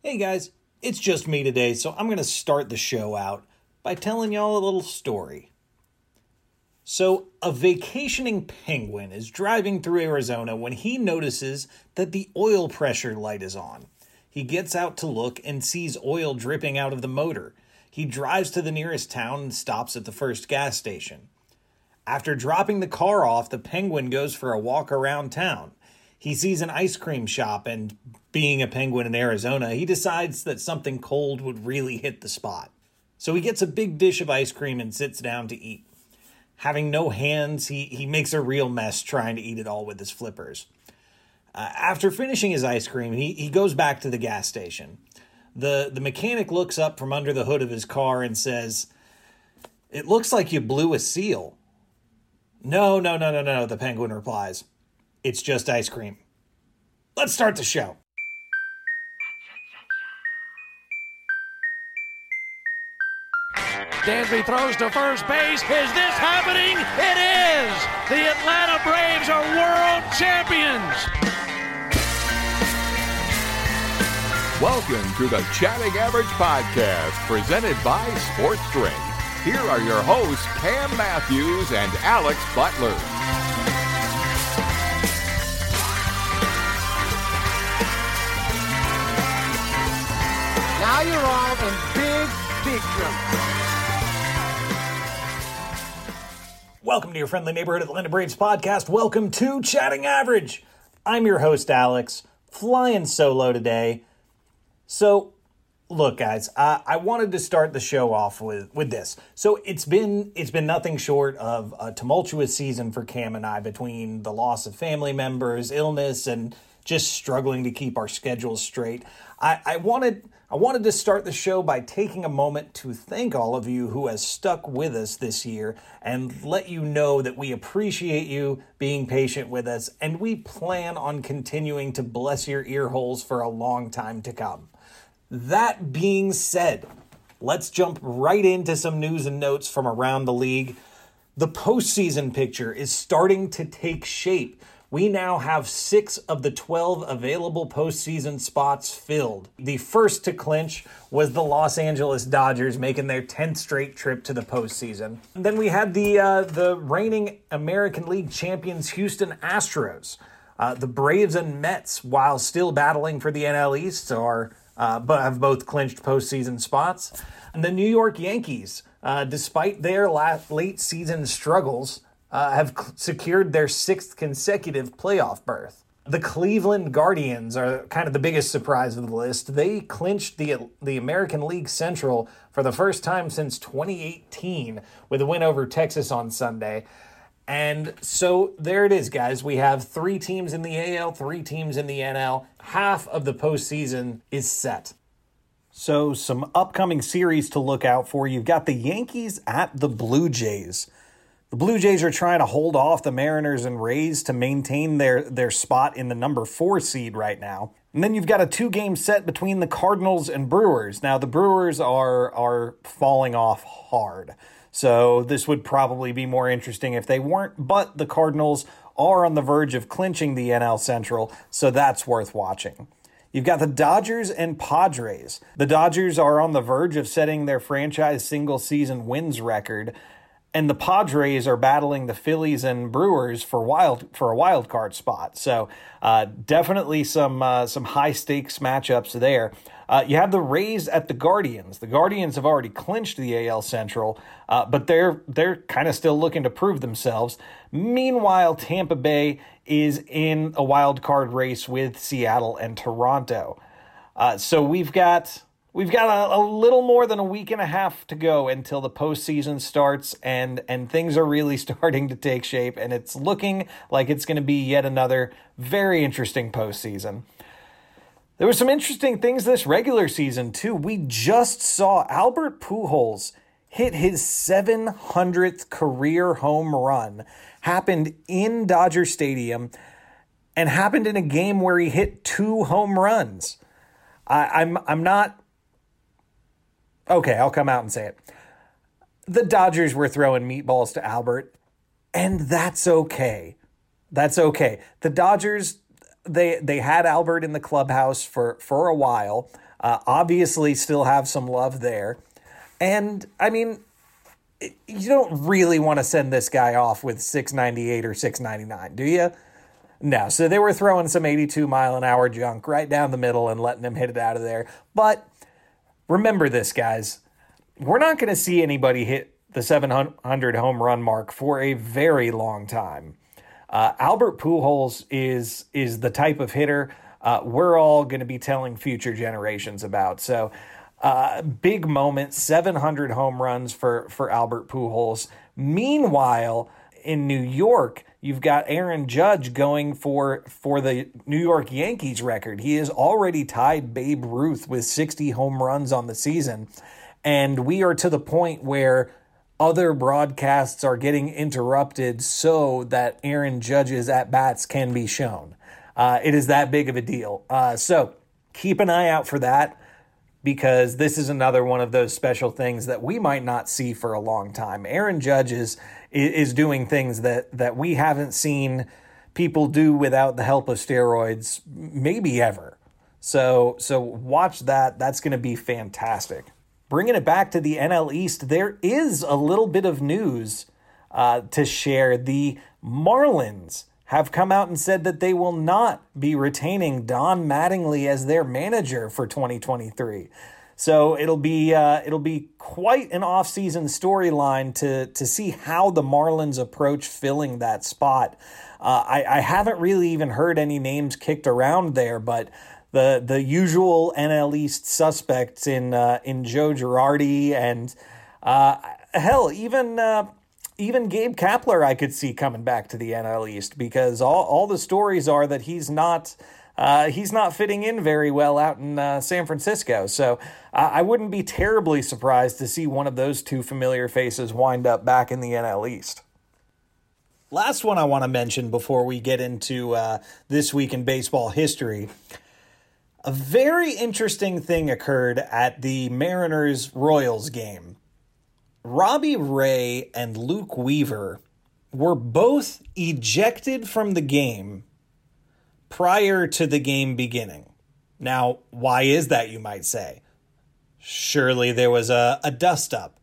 Hey guys, it's just me today, so I'm going to start the show out by telling y'all a little story. So, a vacationing penguin is driving through Arizona when he notices that the oil pressure light is on. He gets out to look and sees oil dripping out of the motor. He drives to the nearest town and stops at the first gas station. After dropping the car off, the penguin goes for a walk around town. He sees an ice cream shop, and being a penguin in Arizona, he decides that something cold would really hit the spot. So he gets a big dish of ice cream and sits down to eat having no hands, he, he makes a real mess trying to eat it all with his flippers. Uh, after finishing his ice cream, he, he goes back to the gas station. The, the mechanic looks up from under the hood of his car and says, It looks like you blew a seal. No, no, no, no, no, the penguin replies. It's just ice cream. Let's start the show. Dansby throws to first base. Is this happening? It is! The Atlanta Braves are world champions! Welcome to the Chatting Average Podcast, presented by Sports Drink. Here are your hosts, Cam Matthews and Alex Butler. Now you're all in big, big trouble. Welcome to your friendly neighborhood Atlanta Braves podcast. Welcome to Chatting Average. I'm your host, Alex, flying solo today. So, look, guys, I, I wanted to start the show off with with this. So it's been it's been nothing short of a tumultuous season for Cam and I between the loss of family members, illness, and just struggling to keep our schedules straight. I, I wanted I wanted to start the show by taking a moment to thank all of you who has stuck with us this year and let you know that we appreciate you being patient with us and we plan on continuing to bless your ear holes for a long time to come. That being said, let's jump right into some news and notes from around the league. The postseason picture is starting to take shape we now have six of the 12 available postseason spots filled. The first to clinch was the Los Angeles Dodgers making their 10th straight trip to the postseason. And then we had the, uh, the reigning American League champions Houston Astros. Uh, the Braves and Mets, while still battling for the NL East, are uh, but have both clinched postseason spots. And the New York Yankees, uh, despite their late, late season struggles, uh, have secured their sixth consecutive playoff berth. The Cleveland Guardians are kind of the biggest surprise of the list. They clinched the the American League Central for the first time since 2018 with a win over Texas on Sunday. And so there it is, guys. We have three teams in the AL, three teams in the NL. Half of the postseason is set. So, some upcoming series to look out for. You've got the Yankees at the Blue Jays. The Blue Jays are trying to hold off the Mariners and Rays to maintain their, their spot in the number four seed right now. And then you've got a two game set between the Cardinals and Brewers. Now, the Brewers are, are falling off hard. So this would probably be more interesting if they weren't, but the Cardinals are on the verge of clinching the NL Central, so that's worth watching. You've got the Dodgers and Padres. The Dodgers are on the verge of setting their franchise single season wins record and the Padres are battling the Phillies and Brewers for wild for a wild card spot. So uh, definitely some uh, some high stakes matchups there. Uh, you have the Rays at the Guardians. The Guardians have already clinched the AL Central, uh, but they're they're kind of still looking to prove themselves. Meanwhile, Tampa Bay is in a wild card race with Seattle and Toronto. Uh, so we've got We've got a, a, little more than a week and a half to go until the postseason starts, and and things are really starting to take shape, and it's looking like it's going to be yet another very interesting postseason. There were some interesting things this regular season, too. We just saw Albert Pujols hit his 700th career home run, happened in Dodger Stadium, and happened in a game where he hit two home runs. I, I'm I'm not okay. I'll come out and say it. The Dodgers were throwing meatballs to Albert, and that's okay. That's okay. The Dodgers they they had Albert in the clubhouse for for a while. Uh, obviously, still have some love there, and I mean, you don't really want to send this guy off with 698 or 699, do you? No. So they were throwing some 82 mile an hour junk right down the middle and letting him hit it out of there. But remember this, guys. We're not going to see anybody hit the 700 home run mark for a very long time. Uh, Albert Pujols is is the type of hitter uh, we're all going to be telling future generations about. So, uh, big moment, 700 home runs for for Albert Pujols. Meanwhile, in New York, you've got Aaron Judge going for for the New York Yankees record. He has already tied Babe Ruth with 60 home runs on the season. And we are to the point where other broadcasts are getting interrupted so that Aaron Judge's at bats can be shown. Uh, it is that big of a deal. Uh, so keep an eye out for that because this is another one of those special things that we might not see for a long time. Aaron Judge is is doing things that that we haven't seen people do without the help of steroids maybe ever. So so watch that. That's going to be fantastic. Bringing it back to the NL East, there is a little bit of news uh, to share. The Marlins have come out and said that they will not be retaining Don Mattingly as their manager for 2023. So it'll be uh, it'll be quite an off-season storyline to to see how the Marlins approach filling that spot. Uh, I, I haven't really even heard any names kicked around there, but the the usual NL East suspects in uh, in Joe Girardi and uh, hell even uh, even Gabe Kapler I could see coming back to the NL East because all all the stories are that he's not. Uh, he's not fitting in very well out in uh, San Francisco. So I wouldn't be terribly surprised to see one of those two familiar faces wind up back in the NL East. Last one I want to mention before we get into uh, this week in baseball history a very interesting thing occurred at the Mariners Royals game. Robbie Ray and Luke Weaver were both ejected from the game prior to the game beginning. Now, why is that, you might say? Surely there was a, a dust up.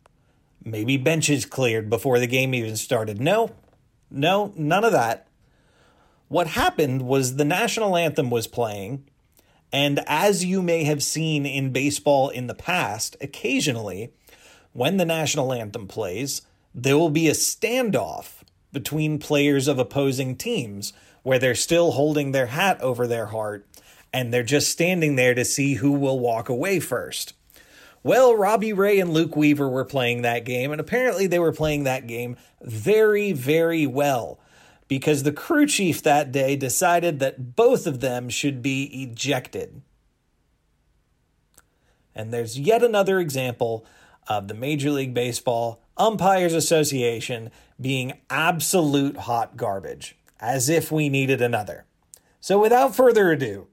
Maybe benches cleared before the game even started. No, no, none of that. What happened was the national anthem was playing and as you may have seen in baseball in the past, occasionally, when the national anthem plays, there will be a standoff between players of opposing teams where they're still holding their hat over their heart and they're just standing there to see who will walk away first. Well, Robbie Ray and Luke Weaver were playing that game, and apparently they were playing that game very, very well because the crew chief that day decided that both of them should be ejected. And there's yet another example of the Major League Baseball Umpires Association being absolute hot garbage, as if we needed another. So, without further ado,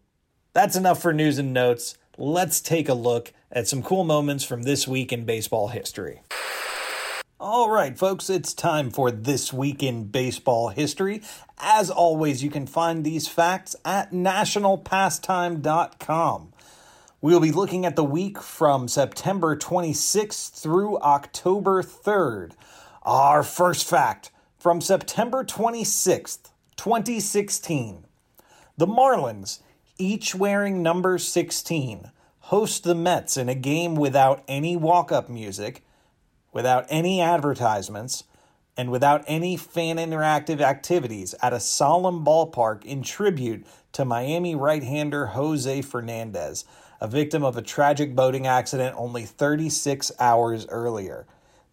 that's enough for news and notes. Let's take a look at some cool moments from this week in baseball history. All right, folks, it's time for This Week in Baseball History. As always, you can find these facts at nationalpastime.com. We'll be looking at the week from September 26th through October 3rd. Our first fact from September 26th, 2016. The Marlins, each wearing number 16, host the Mets in a game without any walk up music without any advertisements, and without any fan interactive activities at a solemn ballpark in tribute to Miami right hander Jose Fernandez, a victim of a tragic boating accident only 36 hours earlier.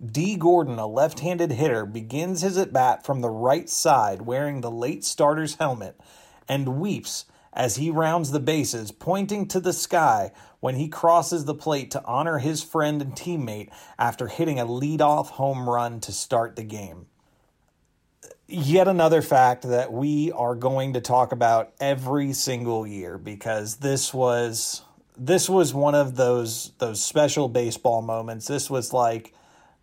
Dee Gordon, a left handed hitter, begins his at bat from the right side wearing the late starter's helmet and weeps as he rounds the bases, pointing to the sky when he crosses the plate to honor his friend and teammate after hitting a leadoff home run to start the game. Yet another fact that we are going to talk about every single year because this was this was one of those those special baseball moments. This was like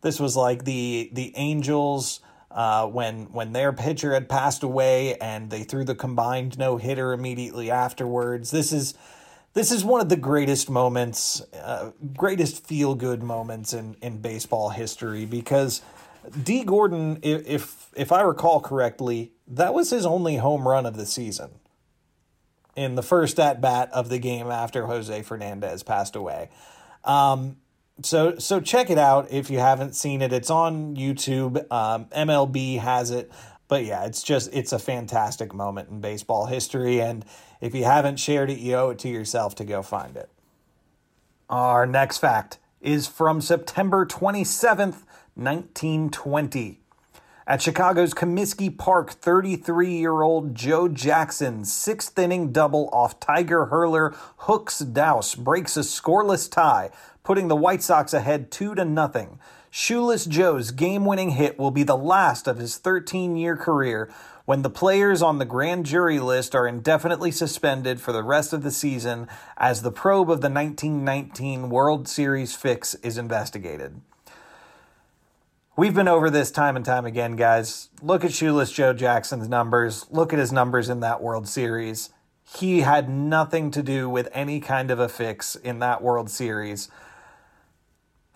this was like the the Angels uh, when when their pitcher had passed away and they threw the combined no hitter immediately afterwards. This is this is one of the greatest moments, uh, greatest feel good moments in in baseball history because Dee Gordon, if if I recall correctly, that was his only home run of the season. In the first at bat of the game after Jose Fernandez passed away. Um, so so check it out if you haven't seen it. It's on YouTube. Um, MLB has it, but yeah, it's just it's a fantastic moment in baseball history. And if you haven't shared it, you owe it to yourself to go find it. Our next fact is from September twenty seventh, nineteen twenty. At Chicago's Comiskey Park, 33 year old Joe Jackson, sixth inning double off Tiger hurler Hooks Dauss, breaks a scoreless tie, putting the White Sox ahead 2 to nothing. Shoeless Joe's game winning hit will be the last of his 13 year career when the players on the grand jury list are indefinitely suspended for the rest of the season as the probe of the 1919 World Series fix is investigated. We've been over this time and time again, guys. Look at Shoeless Joe Jackson's numbers. Look at his numbers in that World Series. He had nothing to do with any kind of a fix in that World Series.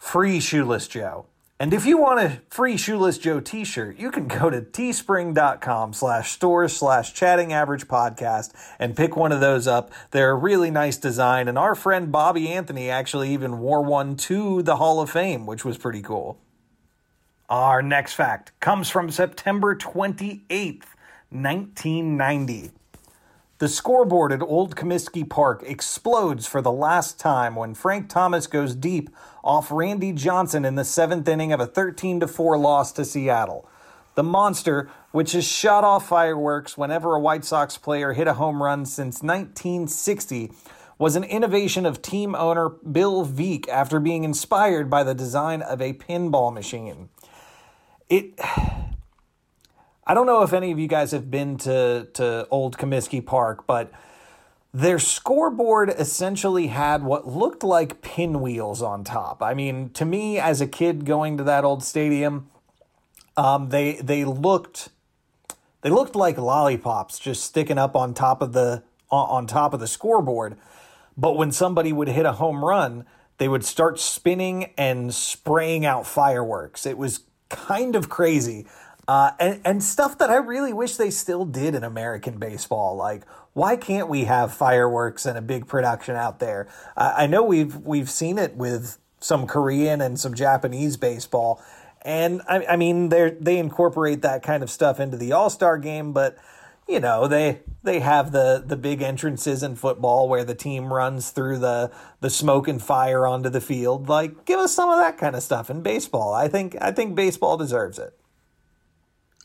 Free Shoeless Joe. And if you want a free Shoeless Joe t-shirt, you can go to teespring.com slash stores slash chatting average podcast and pick one of those up. They're a really nice design. And our friend Bobby Anthony actually even wore one to the Hall of Fame, which was pretty cool. Our next fact comes from September 28th, 1990. The scoreboard at Old Comiskey Park explodes for the last time when Frank Thomas goes deep off Randy Johnson in the seventh inning of a 13 4 loss to Seattle. The monster, which has shot off fireworks whenever a White Sox player hit a home run since 1960, was an innovation of team owner Bill Veeck after being inspired by the design of a pinball machine it I don't know if any of you guys have been to to Old Comiskey Park, but their scoreboard essentially had what looked like pinwheels on top. I mean, to me as a kid going to that old stadium, um, they they looked they looked like lollipops just sticking up on top of the on top of the scoreboard. But when somebody would hit a home run, they would start spinning and spraying out fireworks. It was kind of crazy. Uh, and, and stuff that I really wish they still did in American baseball. Like, why can't we have fireworks and a big production out there? I know we've we've seen it with some Korean and some Japanese baseball, and I, I mean they they incorporate that kind of stuff into the All Star game, but you know they they have the the big entrances in football where the team runs through the the smoke and fire onto the field like give us some of that kind of stuff in baseball i think i think baseball deserves it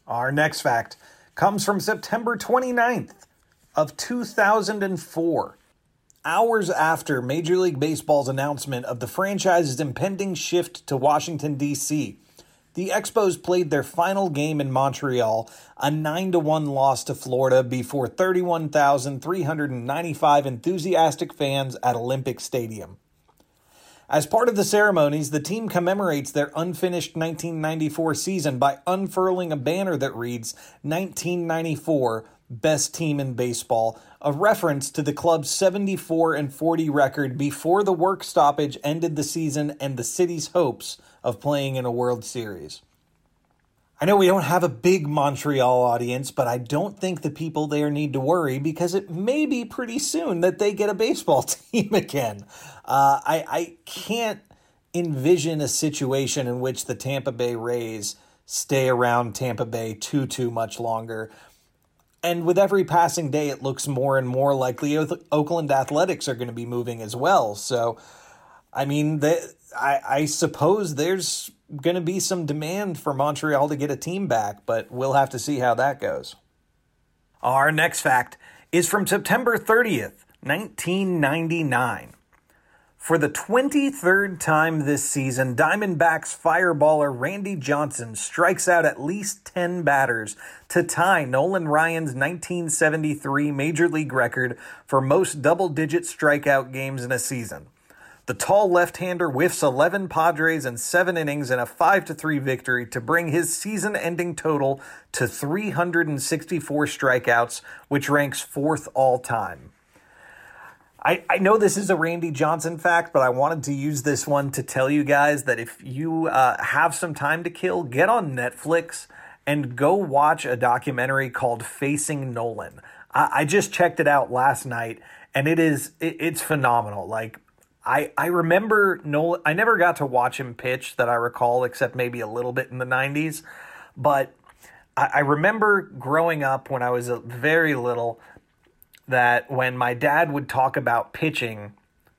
our next fact comes from september 29th of 2004 hours after major league baseball's announcement of the franchise's impending shift to washington d.c the Expos played their final game in Montreal, a 9 1 loss to Florida before 31,395 enthusiastic fans at Olympic Stadium. As part of the ceremonies, the team commemorates their unfinished 1994 season by unfurling a banner that reads 1994 Best Team in Baseball, a reference to the club's 74 and 40 record before the work stoppage ended the season and the city's hopes of playing in a World Series. I know we don't have a big Montreal audience, but I don't think the people there need to worry because it may be pretty soon that they get a baseball team again. Uh, I, I can't envision a situation in which the Tampa Bay Rays stay around Tampa Bay too, too much longer. And with every passing day, it looks more and more likely Oakland Athletics are going to be moving as well. So, I mean, they, I, I suppose there's going to be some demand for Montreal to get a team back, but we'll have to see how that goes. Our next fact is from September 30th, 1999. For the 23rd time this season, Diamondbacks fireballer Randy Johnson strikes out at least 10 batters to tie Nolan Ryan's 1973 Major League record for most double digit strikeout games in a season. The tall left hander whiffs 11 Padres in seven innings in a 5 3 victory to bring his season ending total to 364 strikeouts, which ranks fourth all time. I, I know this is a Randy Johnson fact, but I wanted to use this one to tell you guys that if you uh, have some time to kill, get on Netflix and go watch a documentary called Facing Nolan. I, I just checked it out last night, and it is it, it's phenomenal. Like I I remember Nolan. I never got to watch him pitch that I recall, except maybe a little bit in the '90s, but I, I remember growing up when I was very little that when my dad would talk about pitching,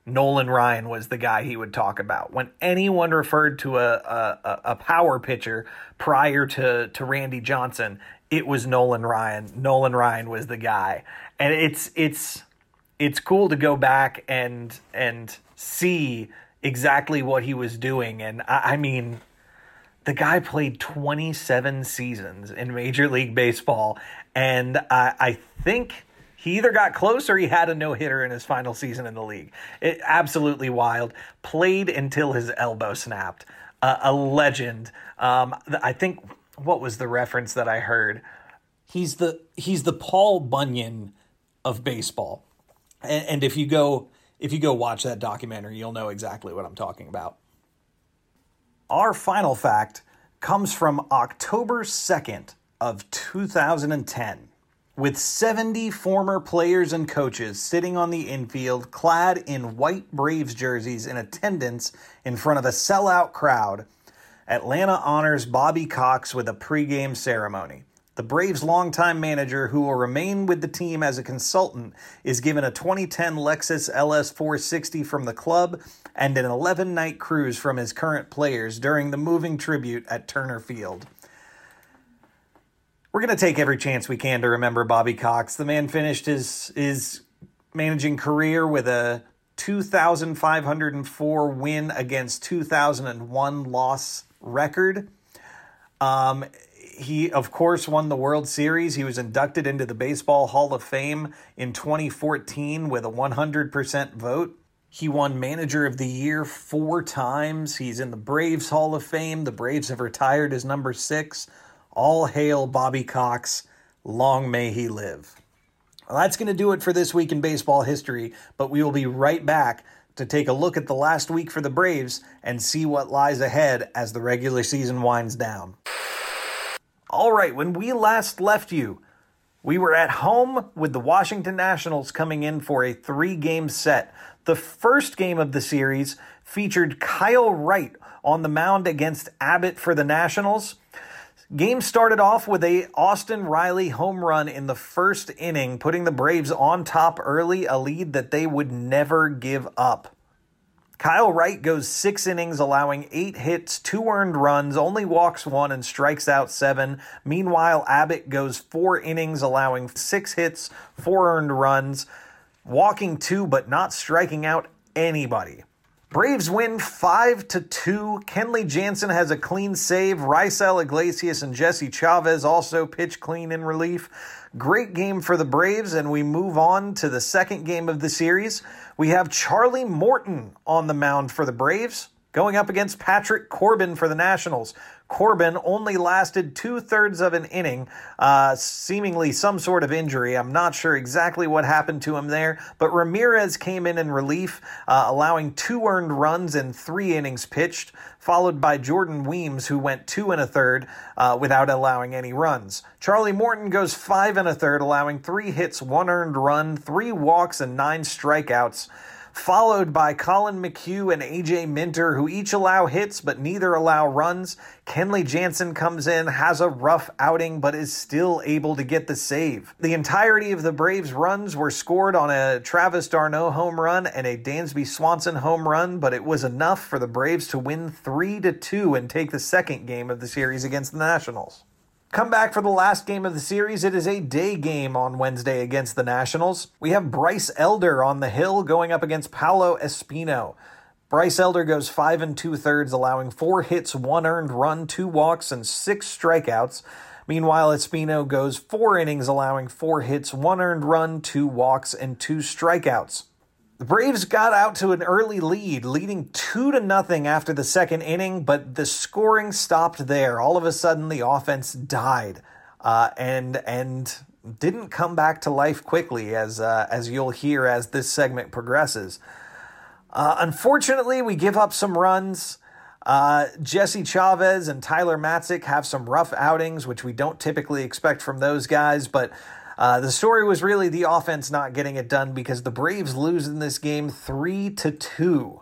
Nolan Ryan was the guy he would talk about. When anyone referred to a, a, a power pitcher prior to, to Randy Johnson, it was Nolan Ryan. Nolan Ryan was the guy. And it's it's it's cool to go back and and see exactly what he was doing. And I, I mean, the guy played 27 seasons in Major League Baseball, and I, I think he either got close or he had a no hitter in his final season in the league. It, absolutely wild. Played until his elbow snapped. Uh, a legend. Um, I think what was the reference that I heard? He's the he's the Paul Bunyan of baseball. And, and if you go if you go watch that documentary, you'll know exactly what I'm talking about. Our final fact comes from October 2nd of 2010 with 70 former players and coaches sitting on the infield clad in white Braves jerseys in attendance in front of a sellout crowd, Atlanta honors Bobby Cox with a pregame ceremony. The Braves' longtime manager, who will remain with the team as a consultant, is given a 2010 Lexus LS 460 from the club and an 11 night cruise from his current players during the moving tribute at Turner Field. We're going to take every chance we can to remember Bobby Cox. The man finished his his managing career with a 2,504 win against 2001 loss record. Um, he, of course, won the World Series. He was inducted into the Baseball Hall of Fame in 2014 with a 100% vote. He won Manager of the Year four times. He's in the Braves Hall of Fame. The Braves have retired his number six. All hail Bobby Cox. Long may he live. Well, that's going to do it for this week in baseball history, but we will be right back to take a look at the last week for the Braves and see what lies ahead as the regular season winds down. All right, when we last left you, we were at home with the Washington Nationals coming in for a three game set. The first game of the series featured Kyle Wright on the mound against Abbott for the Nationals. Game started off with a Austin Riley home run in the first inning, putting the Braves on top early, a lead that they would never give up. Kyle Wright goes six innings, allowing eight hits, two earned runs, only walks one, and strikes out seven. Meanwhile, Abbott goes four innings, allowing six hits, four earned runs, walking two, but not striking out anybody. Braves win 5 to 2. Kenley Jansen has a clean save. Raisel Iglesias and Jesse Chavez also pitch clean in relief. Great game for the Braves, and we move on to the second game of the series. We have Charlie Morton on the mound for the Braves, going up against Patrick Corbin for the Nationals. Corbin only lasted two thirds of an inning, uh, seemingly some sort of injury. I'm not sure exactly what happened to him there, but Ramirez came in in relief, uh, allowing two earned runs in three innings pitched, followed by Jordan Weems, who went two and a third uh, without allowing any runs. Charlie Morton goes five and a third, allowing three hits, one earned run, three walks, and nine strikeouts followed by Collin McHugh and AJ Minter, who each allow hits but neither allow runs. Kenley Jansen comes in, has a rough outing, but is still able to get the save. The entirety of the Braves' runs were scored on a Travis d'Arnaud home run and a Dansby Swanson home run, but it was enough for the Braves to win 3 to 2 and take the second game of the series against the Nationals. Come back for the last game of the series. It is a day game on Wednesday against the Nationals. We have Bryce Elder on the hill going up against Paolo Espino. Bryce Elder goes five and two thirds, allowing four hits, one earned run, two walks, and six strikeouts. Meanwhile, Espino goes four innings, allowing four hits, one earned run, two walks, and two strikeouts. The Braves got out to an early lead, leading two to nothing after the second inning, but the scoring stopped there. All of a sudden, the offense died, uh, and and didn't come back to life quickly, as uh, as you'll hear as this segment progresses. Uh, unfortunately, we give up some runs. Uh, Jesse Chavez and Tyler Matzek have some rough outings, which we don't typically expect from those guys, but uh, the story was really the offense not getting it done because the Braves lose in this game three to two.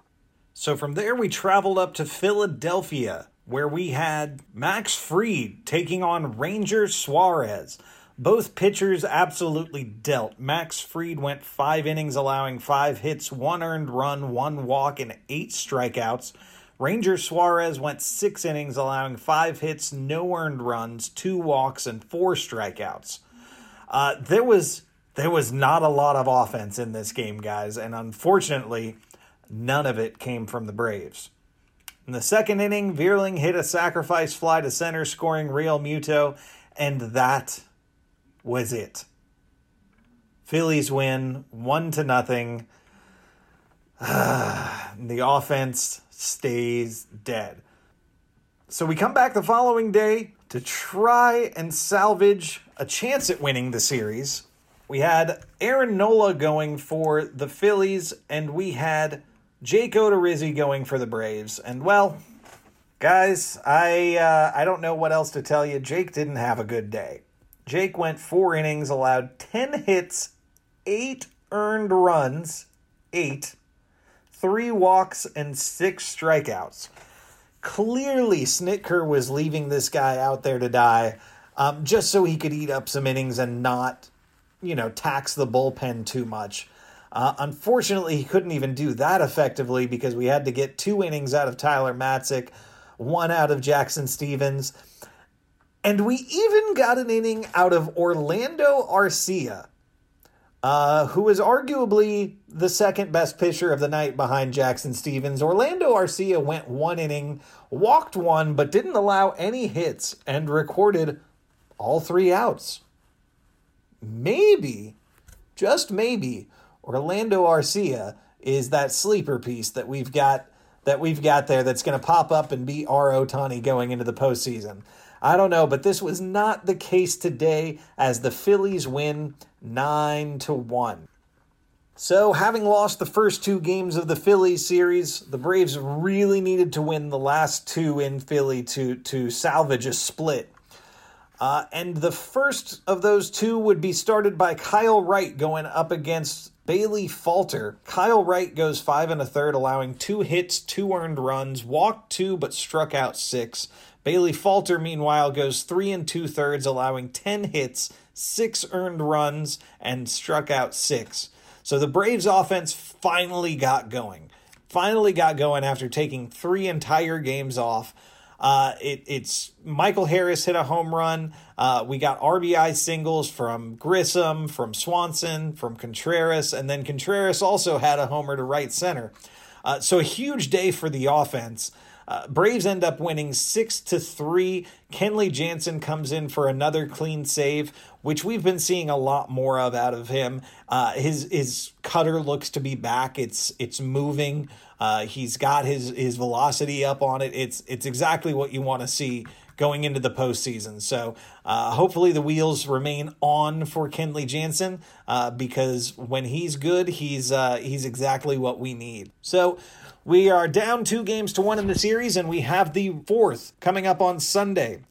So from there, we traveled up to Philadelphia, where we had Max Fried taking on Ranger Suarez. Both pitchers absolutely dealt. Max Fried went five innings, allowing five hits, one earned run, one walk, and eight strikeouts. Ranger Suarez went six innings, allowing five hits, no earned runs, two walks, and four strikeouts. Uh, there was there was not a lot of offense in this game, guys, and unfortunately, none of it came from the Braves. In the second inning, Vierling hit a sacrifice fly to center, scoring Realmuto, and that was it. Phillies win one to nothing. the offense stays dead. So we come back the following day to try and salvage a chance at winning the series. We had Aaron Nola going for the Phillies, and we had Jake Odorizzi going for the Braves. And well, guys, I uh, I don't know what else to tell you. Jake didn't have a good day. Jake went four innings, allowed ten hits, eight earned runs, eight, three walks, and six strikeouts clearly Snitker was leaving this guy out there to die um, just so he could eat up some innings and not, you know, tax the bullpen too much. Uh, unfortunately, he couldn't even do that effectively because we had to get two innings out of Tyler Matzek, one out of Jackson Stephens, and we even got an inning out of Orlando Arcia uh, who is arguably the second best pitcher of the night behind Jackson Stephens. Orlando Arcia went one inning, walked one, but didn't allow any hits and recorded all three outs. Maybe, just maybe, Orlando Arcia is that sleeper piece that we've got that we've got there that's going to pop up and be R. Ohtani going into the postseason. I don't know, but this was not the case today as the Phillies win 9 to 1. So, having lost the first two games of the Phillies series, the Braves really needed to win the last two in Philly to, to salvage a split. Uh, and the first of those two would be started by Kyle Wright going up against Bailey Falter. Kyle Wright goes five and a third, allowing two hits, two earned runs, walked two, but struck out six. Bailey Falter, meanwhile, goes three and two thirds, allowing 10 hits, six earned runs, and struck out six. So the Braves offense finally got going. Finally got going after taking three entire games off. Uh, it, it's Michael Harris hit a home run. Uh, we got RBI singles from Grissom, from Swanson, from Contreras, and then Contreras also had a homer to right center. Uh, so a huge day for the offense. Uh, Braves end up winning six to three. Kenley Jansen comes in for another clean save, which we've been seeing a lot more of out of him. Uh, his his cutter looks to be back. It's it's moving. Uh, he's got his his velocity up on it. It's it's exactly what you want to see going into the postseason. So uh, hopefully the wheels remain on for Kenley Jansen uh, because when he's good, he's uh, he's exactly what we need. So we are down two games to one in the series, and we have the fourth coming up on Sunday.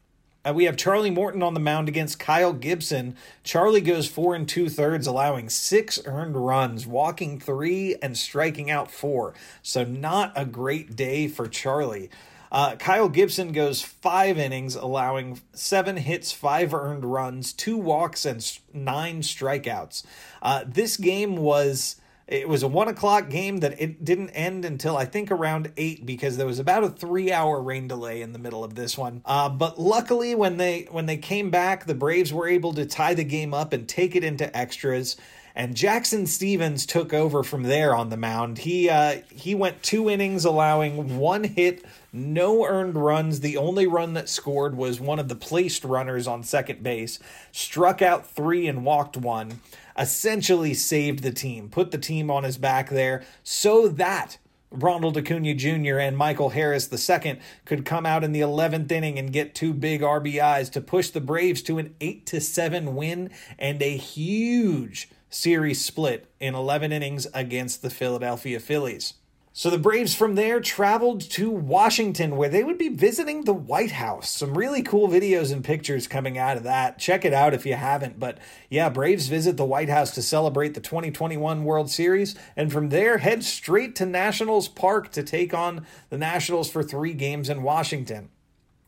Uh, we have Charlie Morton on the mound against Kyle Gibson. Charlie goes four and two thirds, allowing six earned runs, walking three and striking out four. So, not a great day for Charlie. Uh, Kyle Gibson goes five innings, allowing seven hits, five earned runs, two walks, and nine strikeouts. Uh, this game was It was a one o'clock game that it didn't end until I think around eight because there was about a three hour rain delay in the middle of this one. Uh, but luckily, when they when they came back, the Braves were able to tie the game up and take it into extras. And Jackson Stephens took over from there on the mound. He uh, he went two innings, allowing one hit, no earned runs. The only run that scored was one of the placed runners on second base. Struck out three and walked one essentially saved the team, put the team on his back there so that Ronald Acuna Jr. and Michael Harris II could come out in the 11th inning and get two big RBIs to push the Braves to an 8 to 7 win and a huge series split in 11 innings against the Philadelphia Phillies. So the Braves from there traveled to Washington where they would be visiting the White House. Some really cool videos and pictures coming out of that. Check it out if you haven't. But yeah, Braves visit the White House to celebrate the 2021 World Series and from there head straight to Nationals Park to take on the Nationals for 3 games in Washington.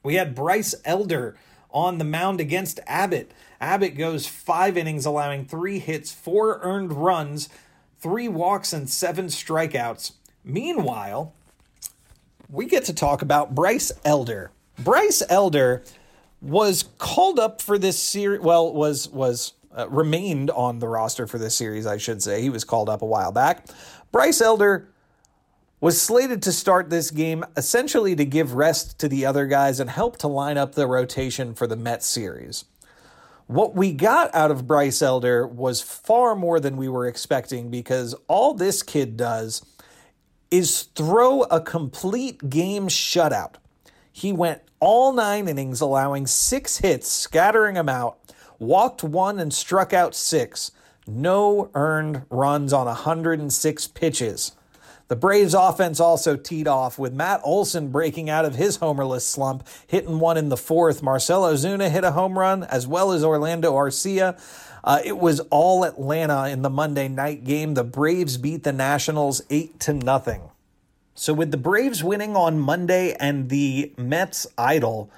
We had Bryce Elder on the mound against Abbott. Abbott goes 5 innings allowing 3 hits, 4 earned runs, 3 walks and 7 strikeouts. Meanwhile, we get to talk about Bryce Elder. Bryce Elder was called up for this series. Well, was was uh, remained on the roster for this series, I should say. He was called up a while back. Bryce Elder was slated to start this game essentially to give rest to the other guys and help to line up the rotation for the Mets series. What we got out of Bryce Elder was far more than we were expecting because all this kid does is throw a complete game shutout. He went all nine innings, allowing six hits, scattering them out, walked one and struck out six. No earned runs on 106 pitches. The Braves offense also teed off with Matt Olson breaking out of his homerless slump, hitting one in the fourth. Marcell Ozuna hit a home run, as well as Orlando Arcia. Uh, it was all Atlanta in the Monday night game. The Braves beat the Nationals 8 to nothing. So with the Braves winning on Monday and the Mets idle,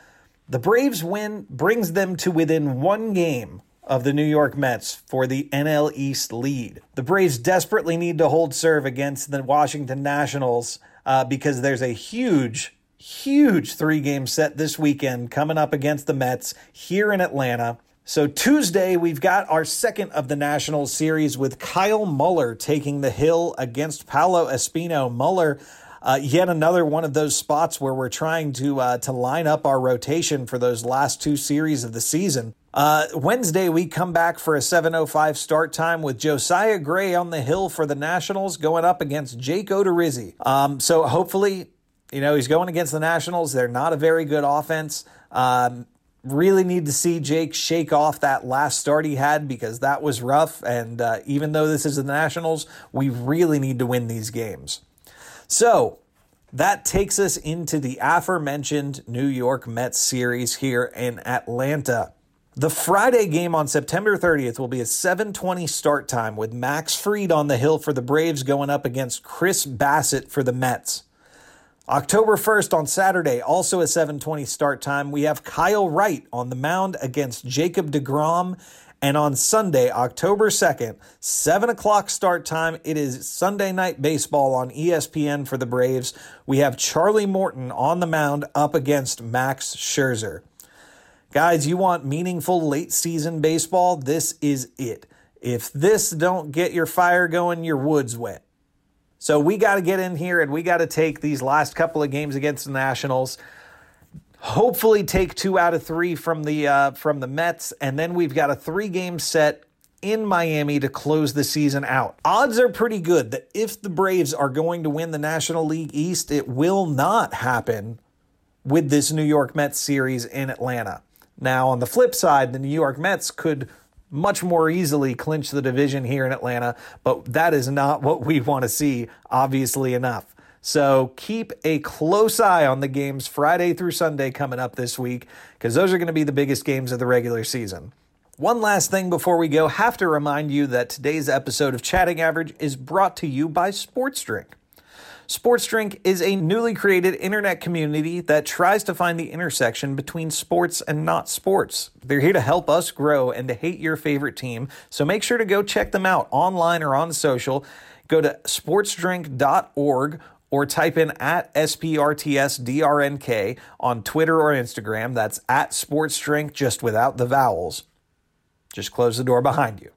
the Braves win brings them to within one game of the New York Mets for the NL East lead. The Braves desperately need to hold serve against the Washington Nationals uh, because there's a huge, huge three game set this weekend coming up against the Mets here in Atlanta. So Tuesday, we've got our second of the National Series with Kyle Muller taking the hill against Paolo Espino. Muller, uh, yet another one of those spots where we're trying to uh, to line up our rotation for those last two series of the season. Uh, Wednesday, we come back for a 7:05 start time with Josiah Gray on the hill for the Nationals, going up against Jake Odorizzi. Um, so hopefully, you know, he's going against the Nationals. They're not a very good offense. Um, really need to see Jake shake off that last start he had because that was rough. And uh, even though this is the Nationals, we really need to win these games. So that takes us into the aforementioned New York Mets series here in Atlanta. The Friday game on September 30th will be a 7:20 start time with Max Fried on the hill for the Braves going up against Chris Bassitt for the Mets. October 1st on Saturday, also a 7:20 start time, we have Kyle Wright on the mound against Jacob DeGrom. And on Sunday, October 2nd, 7 o'clock start time, it is Sunday night baseball on ESPN for the Braves. We have Charlie Morton on the mound up against Max Scherzer. Guys, you want meaningful late season baseball? This is it. If this don't get your fire going, your wood's wet. So we got to get in here and we got to take these last couple of games against the Nationals. Hopefully, take two out of three from the uh, from the Mets, and then we've got a three game set in Miami to close the season out. Odds are pretty good that if the Braves are going to win the National League East, it will not happen with this New York Mets series in Atlanta. Now, on the flip side, the New York Mets could much more easily clinch the division here in Atlanta, but that is not what we want to see, obviously enough. So keep a close eye on the games Friday through Sunday coming up this week, because those are going to be the biggest games of the regular season. One last thing before we go, have to remind you that today's episode of Chatting Average is brought to you by Sports Drink. Sports Drink is a newly created internet community that tries to find the intersection between sports and not sports. They're here to help us grow and to hate your favorite team, so make sure to go check them out online or on social. Go to sportsdrink.org or type in at SPRTSDRNK on Twitter or Instagram. That's at sportsdrink, just without the vowels. Just close the door behind you.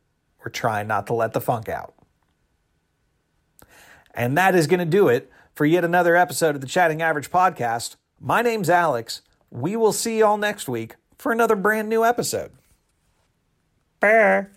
We're trying not to let the funk out. And that is going to do it for yet another episode of the Chatting Average podcast. My name's Alex. We will see y'all next week for another brand new episode. Bear.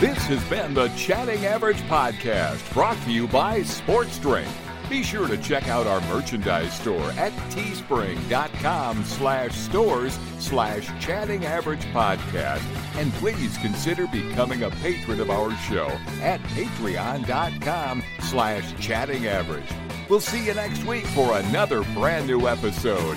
This has been the Chatting Average Podcast, brought to you by Sports Drink. Be sure to check out our merchandise store at teespring.com slash stores slash chatting average podcast. And please consider becoming a patron of our show at patreon.com slash chatting average. We'll see you next week for another brand new episode